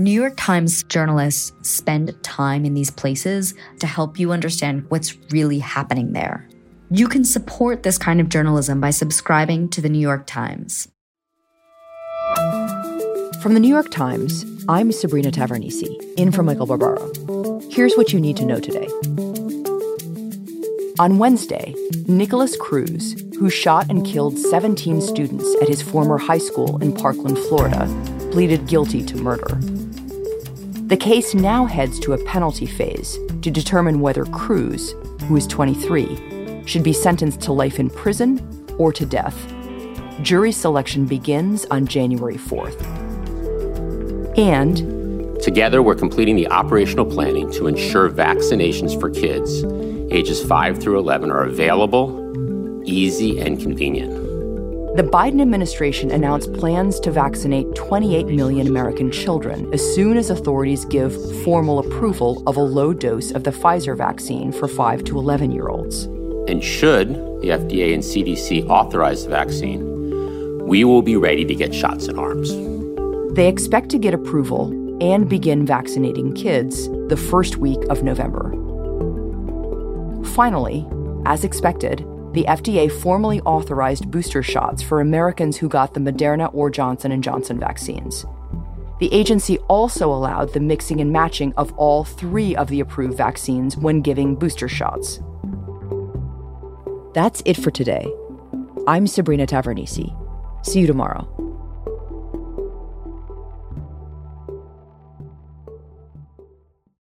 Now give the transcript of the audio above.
New York Times journalists spend time in these places to help you understand what's really happening there. You can support this kind of journalism by subscribing to the New York Times. From the New York Times, I'm Sabrina Tavernise, in for Michael Barbaro. Here's what you need to know today. On Wednesday, Nikolas Cruz, who shot and killed 17 students at his former high school in Parkland, Florida, pleaded guilty to murder. The case now heads to a penalty phase to determine whether Cruz, who is 23, should be sentenced to life in prison or to death. Jury selection begins on January 4th. And together, we're completing the operational planning to ensure vaccinations for kids ages 5 through 11 are available, easy, and convenient. The Biden administration announced plans to vaccinate 28 million American children as soon as authorities give formal approval of a low dose of the Pfizer vaccine for 5 to 11 year olds. And should the FDA and CDC authorize the vaccine, we will be ready to get shots in arms. They expect to get approval and begin vaccinating kids the first week of November. Finally, as expected, the FDA formally authorized booster shots for Americans who got the Moderna or Johnson & Johnson vaccines. The agency also allowed the mixing and matching of all 3 of the approved vaccines when giving booster shots. That's it for today. I'm Sabrina Tavernise. See you tomorrow.